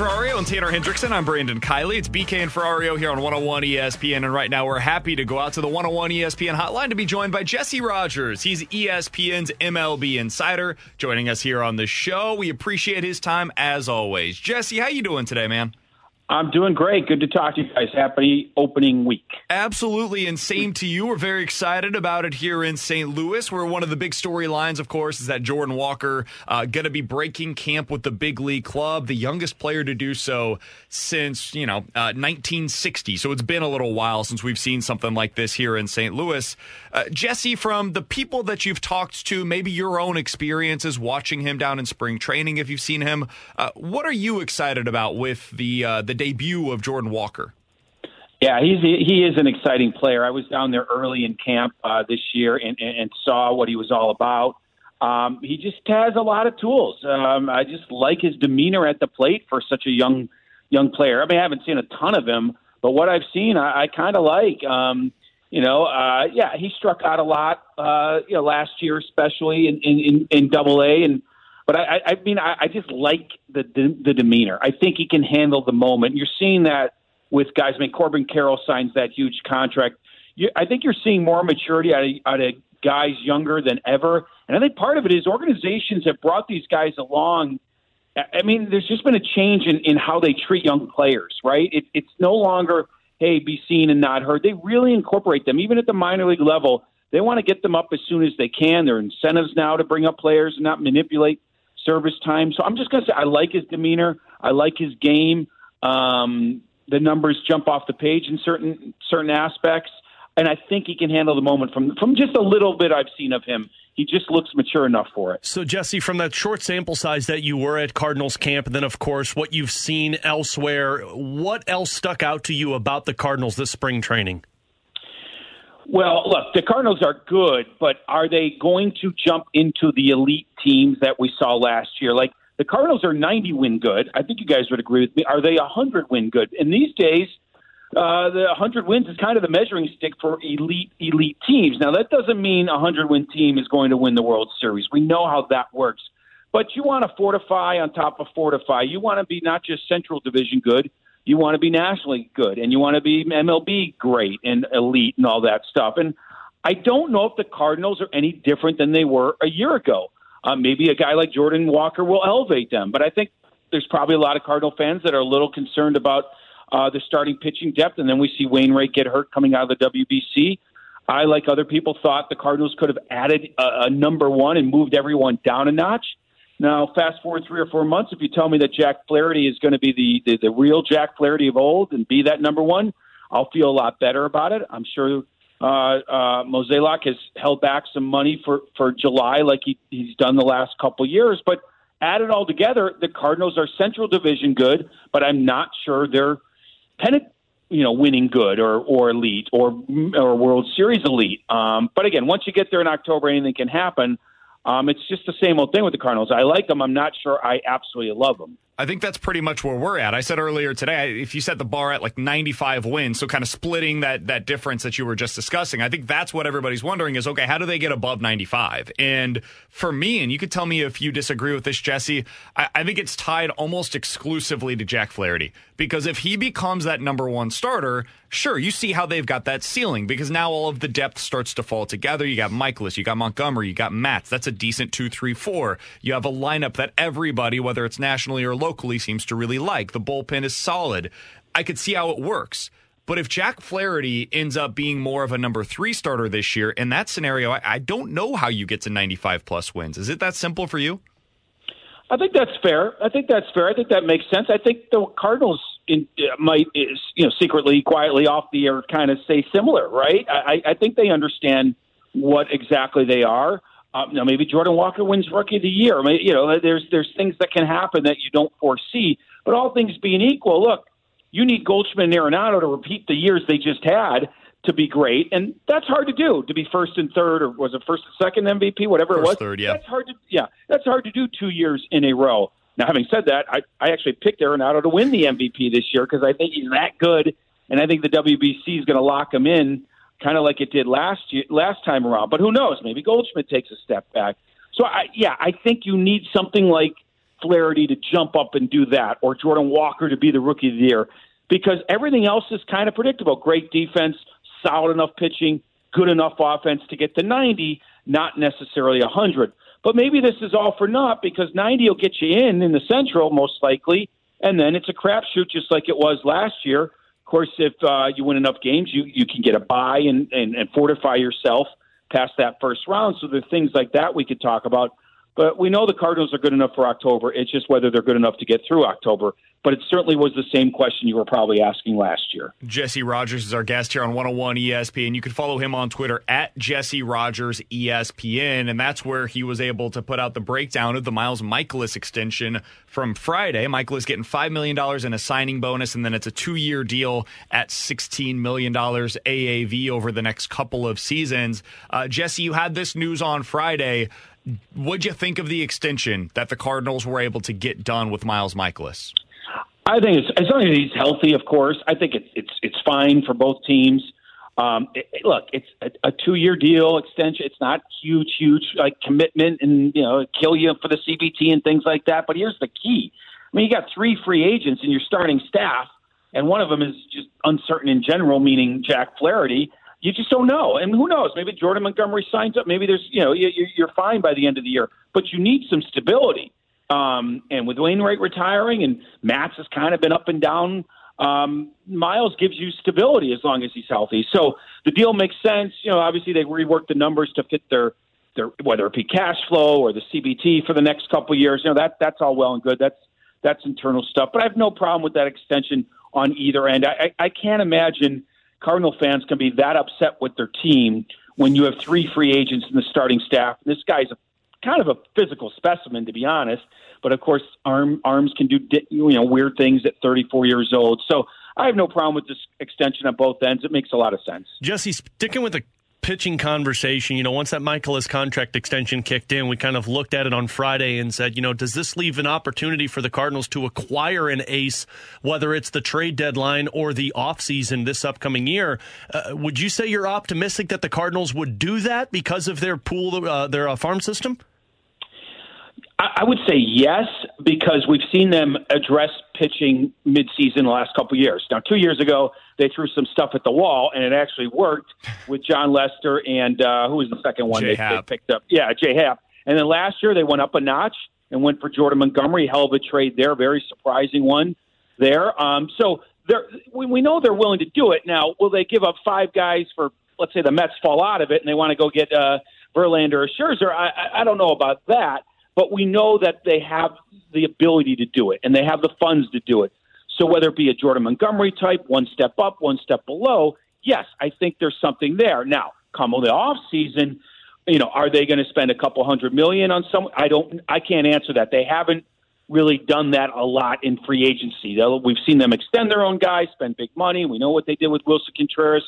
Ferrario and Tanner Hendrickson. I'm Brandon Kiley. It's BK and Ferrario here on 101 ESPN. And right now, we're happy to go out to the 101 ESPN hotline to be joined by Jesse Rogers. He's ESPN's MLB insider, joining us here on the show. We appreciate his time as always. Jesse, how you doing today, man? I'm doing great. Good to talk to you guys. Happy opening week. Absolutely. And same to you. We're very excited about it here in St. Louis, where one of the big storylines, of course, is that Jordan Walker uh, going to be breaking camp with the big league club, the youngest player to do so since, you know, uh, 1960. So it's been a little while since we've seen something like this here in St. Louis. Uh, Jesse, from the people that you've talked to, maybe your own experiences watching him down in spring training, if you've seen him, uh, what are you excited about with the, uh, the debut of Jordan Walker? Yeah, he's he is an exciting player. I was down there early in camp uh, this year and, and, saw what he was all about. Um, he just has a lot of tools. Um, I just like his demeanor at the plate for such a young young player. I mean, I haven't seen a ton of him, but what I've seen, I, I kind of like. Um, you know, uh, yeah, he struck out a lot. Uh, you know, last year especially in in, in, in Double A, and but I, I mean, I, I just like the, the the demeanor. I think he can handle the moment. You're seeing that with guys. I mean, Corbin Carroll signs that huge contract. You, I think you're seeing more maturity out of, out of guys younger than ever, and I think part of it is organizations have brought these guys along. I mean, there's just been a change in, in how they treat young players, right? It, it's no longer, hey, be seen and not heard. They really incorporate them, even at the minor league level. They want to get them up as soon as they can. There are incentives now to bring up players and not manipulate service time. So I'm just going to say I like his demeanor. I like his game. Um, the numbers jump off the page in certain certain aspects, and I think he can handle the moment from from just a little bit I've seen of him. He just looks mature enough for it. So, Jesse, from that short sample size that you were at Cardinals camp, and then, of course, what you've seen elsewhere, what else stuck out to you about the Cardinals this spring training? Well, look, the Cardinals are good, but are they going to jump into the elite teams that we saw last year? Like the Cardinals are 90 win good. I think you guys would agree with me. Are they 100 win good? And these days, uh, the 100 wins is kind of the measuring stick for elite elite teams. Now that doesn't mean a 100 win team is going to win the World Series. We know how that works. But you want to fortify on top of fortify. You want to be not just Central Division good you want to be nationally good and you want to be MLB great and elite and all that stuff. And I don't know if the Cardinals are any different than they were a year ago. Uh, maybe a guy like Jordan Walker will elevate them, but I think there's probably a lot of Cardinal fans that are a little concerned about uh, the starting pitching depth. And then we see Wainwright get hurt coming out of the WBC. I, like other people, thought the Cardinals could have added a, a number one and moved everyone down a notch. Now, fast forward three or four months, if you tell me that Jack Flaherty is going to be the, the, the real Jack Flaherty of old and be that number one, I'll feel a lot better about it. I'm sure uh, uh, Mozeliak has held back some money for, for July like he, he's done the last couple years. But add it all together, the Cardinals are Central Division good, but I'm not sure they're pennant, you know, winning good or, or elite or, or World Series elite. Um, but again, once you get there in October, anything can happen. Um, it's just the same old thing with the Cardinals. I like them. I'm not sure I absolutely love them. I think that's pretty much where we're at. I said earlier today, if you set the bar at like 95 wins, so kind of splitting that that difference that you were just discussing, I think that's what everybody's wondering is okay, how do they get above 95? And for me, and you could tell me if you disagree with this, Jesse, I, I think it's tied almost exclusively to Jack Flaherty because if he becomes that number one starter, sure, you see how they've got that ceiling because now all of the depth starts to fall together. You got Mikolas, you got Montgomery, you got Matz. That's a decent two, three, four. You have a lineup that everybody, whether it's nationally or locally, seems to really like. The bullpen is solid. I could see how it works. But if Jack Flaherty ends up being more of a number three starter this year, in that scenario, I, I don't know how you get to 95 plus wins. Is it that simple for you? I think that's fair. I think that's fair. I think that makes sense. I think the Cardinals in, uh, might, is, you know, secretly, quietly off the air, kind of say similar, right? I, I think they understand what exactly they are. Um, now, maybe Jordan Walker wins Rookie of the Year. Maybe, you know, there's there's things that can happen that you don't foresee. But all things being equal, look, you need Goldschmidt and Arenado to repeat the years they just had to be great, and that's hard to do. To be first and third, or was it first and second MVP, whatever first, it was. Third, yeah. That's hard to yeah, that's hard to do two years in a row. Now, having said that, I, I actually picked Arenado to win the MVP this year because I think he's that good, and I think the WBC is going to lock him in, kind of like it did last year, last time around. But who knows? Maybe Goldschmidt takes a step back. So, I, yeah, I think you need something like Flaherty to jump up and do that, or Jordan Walker to be the rookie of the year, because everything else is kind of predictable. Great defense, solid enough pitching, good enough offense to get to 90, not necessarily 100. But maybe this is all for naught because 90 will get you in in the Central, most likely, and then it's a crapshoot just like it was last year. Course, if uh, you win enough games, you, you can get a buy and, and, and fortify yourself past that first round. So there's things like that we could talk about. But we know the Cardinals are good enough for October. It's just whether they're good enough to get through October. But it certainly was the same question you were probably asking last year. Jesse Rogers is our guest here on 101 ESPN. You can follow him on Twitter at Jesse Rogers ESPN. And that's where he was able to put out the breakdown of the Miles Mikolas extension from Friday. Mikolas getting $5 million in a signing bonus, and then it's a two year deal at $16 million AAV over the next couple of seasons. Uh, Jesse, you had this news on Friday. What'd you think of the extension that the Cardinals were able to get done with Miles Mikolas? I think it's, as long as he's healthy, of course. I think it's it's it's fine for both teams. Um, it, it, look, it's a, a two-year deal extension. It's not huge, huge like commitment, and you know, kill you for the CBT and things like that. But here's the key: I mean, you got three free agents in your starting staff, and one of them is just uncertain in general, meaning Jack Flaherty. You just don't know, and who knows? Maybe Jordan Montgomery signs up. Maybe there's, you know, you, you're fine by the end of the year, but you need some stability. Um, and with Wainwright retiring and Matz has kind of been up and down, um, Miles gives you stability as long as he's healthy. So the deal makes sense. You know, obviously they reworked the numbers to fit their their whether it be cash flow or the CBT for the next couple years. You know that that's all well and good. That's that's internal stuff. But I have no problem with that extension on either end. I, I, I can't imagine Cardinal fans can be that upset with their team when you have three free agents in the starting staff. This guy's a kind of a physical specimen, to be honest. But of course, arm, arms can do you know weird things at 34 years old. So I have no problem with this extension on both ends. It makes a lot of sense. Jesse, sticking with the pitching conversation, you know, once that Mikolas contract extension kicked in, we kind of looked at it on Friday and said, you know, does this leave an opportunity for the Cardinals to acquire an ace, whether it's the trade deadline or the offseason this upcoming year? Uh, would you say you're optimistic that the Cardinals would do that because of their pool, uh, their uh, farm system? I would say yes, because we've seen them address pitching midseason the last couple of years. Now, two years ago, they threw some stuff at the wall, and it actually worked with Jon Lester and uh, who was the second one they, they, picked up? Yeah, Jay Happ. And then last year, they went up a notch and went for Jordan Montgomery. Hell of a trade there, very surprising one there. Um, so we, we know they're willing to do it. Now, will they give up five guys for, let's say, the Mets fall out of it and they want to go get uh, Verlander or Scherzer? I, I, I don't know about that but we know that they have the ability to do it and they have the funds to do it. So whether it be a Jordan Montgomery type, one step up, one step below, yes, I think there's something there. Now, come on the off season, you know, are they going to spend a couple hundred million on some? I don't. I can't answer that. They haven't really done that a lot in free agency. We've seen them extend their own guys, spend big money. We know what they did with Willson Contreras.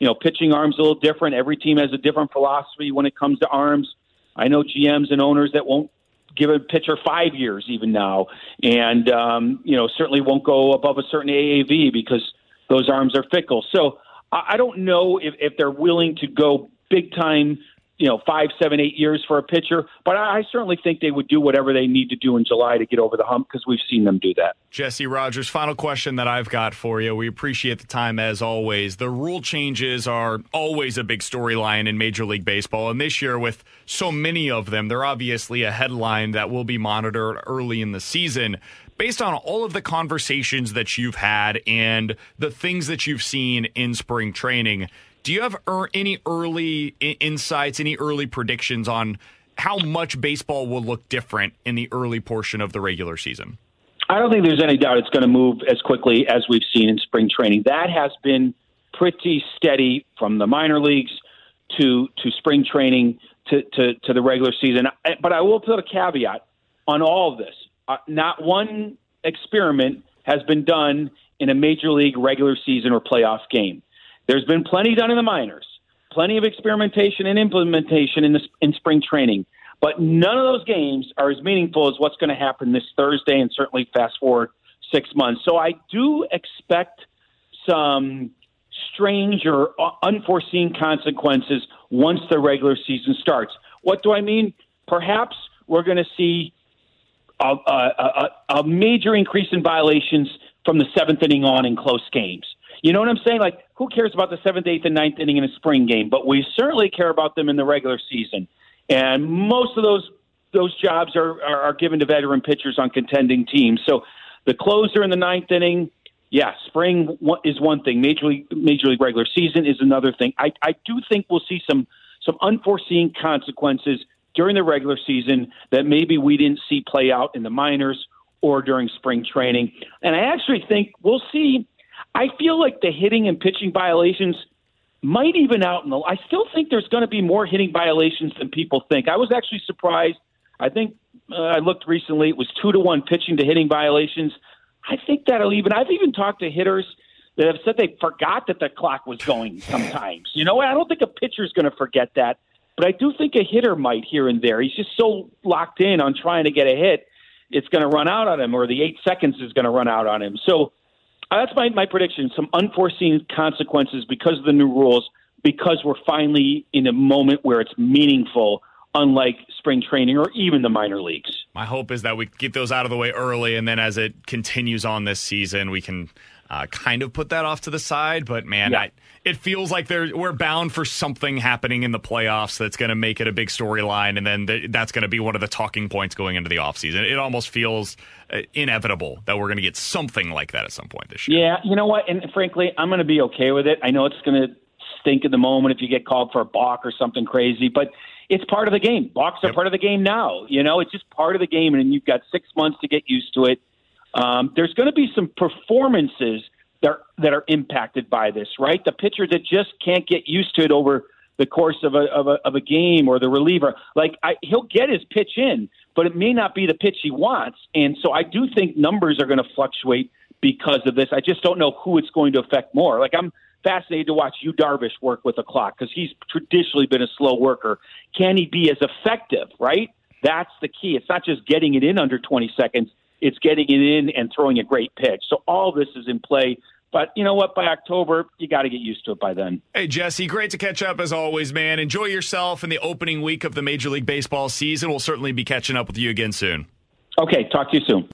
You know, pitching arms a little different. Every team has a different philosophy when it comes to arms. I know GMs and owners that won't give a pitcher five years even now, and um, you know certainly won't go above a certain AAV because those arms are fickle. So I, I don't know if, if they're willing to go big time you know, five, seven, eight years for a pitcher. But I certainly think they would do whatever they need to do in July to get over the hump because we've seen them do that. Jesse Rogers, final question that I've got for you. We appreciate the time as always. The rule changes are always a big storyline in Major League Baseball. And this year, with so many of them, they're obviously a headline that will be monitored early in the season based on all of the conversations that you've had and the things that you've seen in spring training, do you have er- any early I- insights, any early predictions on how much baseball will look different in the early portion of the regular season? I don't think there's any doubt it's going to move as quickly as we've seen in spring training. That has been pretty steady from the minor leagues to to spring training to, to, to the regular season. But I will put a caveat on all of this. Uh, not one experiment has been done in a major league regular season or playoff game. There's been plenty done in the minors, plenty of experimentation and implementation in the in spring training, but none of those games are as meaningful as what's going to happen this Thursday and certainly fast forward six months. So I do expect some strange or unforeseen consequences once the regular season starts. What do I mean? Perhaps we're going to see a, a, a, a major increase in violations from the seventh inning on in close games. You know what I'm saying? Like, who cares about the seventh, eighth, and ninth inning in a spring game? But we certainly care about them in the regular season. And most of those those jobs are, are, are given to veteran pitchers on contending teams. So the closer in the ninth inning, yeah, spring is one thing. Major league, major league regular season is another thing. I, I do think we'll see some some unforeseen consequences during the regular season that maybe we didn't see play out in the minors or during spring training. And I actually think we'll see. I feel like the hitting and pitching violations might even out in the. I still think there's going to be more hitting violations than people think. I was actually surprised. I think uh, I looked recently; it was two to one pitching to hitting violations. I think that'll even. I've even talked to hitters that have said they forgot that the clock was going. Sometimes, you know, I don't think a pitcher's going to forget that, but I do think a hitter might here and there. He's just so locked in on trying to get a hit, it's going to run out on him, or the eight seconds is going to run out on him. So that's my, my prediction. Some unforeseen consequences because of the new rules, because we're finally in a moment where it's meaningful, unlike spring training or even the minor leagues. My hope is that we get those out of the way early, and then as it continues on this season, we can uh, kind of put that off to the side. But man, yeah. I, it feels like we're bound for something happening in the playoffs that's going to make it a big storyline, and then the, that's going to be one of the talking points going into the offseason. It almost feels uh, inevitable that we're going to get something like that at some point this year. Yeah, you know what? And frankly, I'm going to be okay with it. I know it's going to stink in the moment if you get called for a balk or something crazy, but it's part of the game. Balks are yep. part of the game now. You know, it's just part of the game, and you've got six months to get used to it. Um, there's going to be some performances that are, that are impacted by this, right? The pitcher that just can't get used to it over the course of a of a, of a game, or the reliever, like I, he'll get his pitch in, but it may not be the pitch he wants, and so I do think numbers are going to fluctuate because of this. I just don't know who it's going to affect more. Like I'm fascinated to watch Yu Darvish work with the clock because he's traditionally been a slow worker. Can he be as effective? Right, that's the key. It's not just getting it in under 20 seconds it's getting it in and throwing a great pitch. So all this is in play. But you know what? By October, you got to get used to it by then. Hey, Jesse, great to catch up as always, man. Enjoy yourself in the opening week of the Major League Baseball season. We'll certainly be catching up with you again soon. Okay, talk to you soon.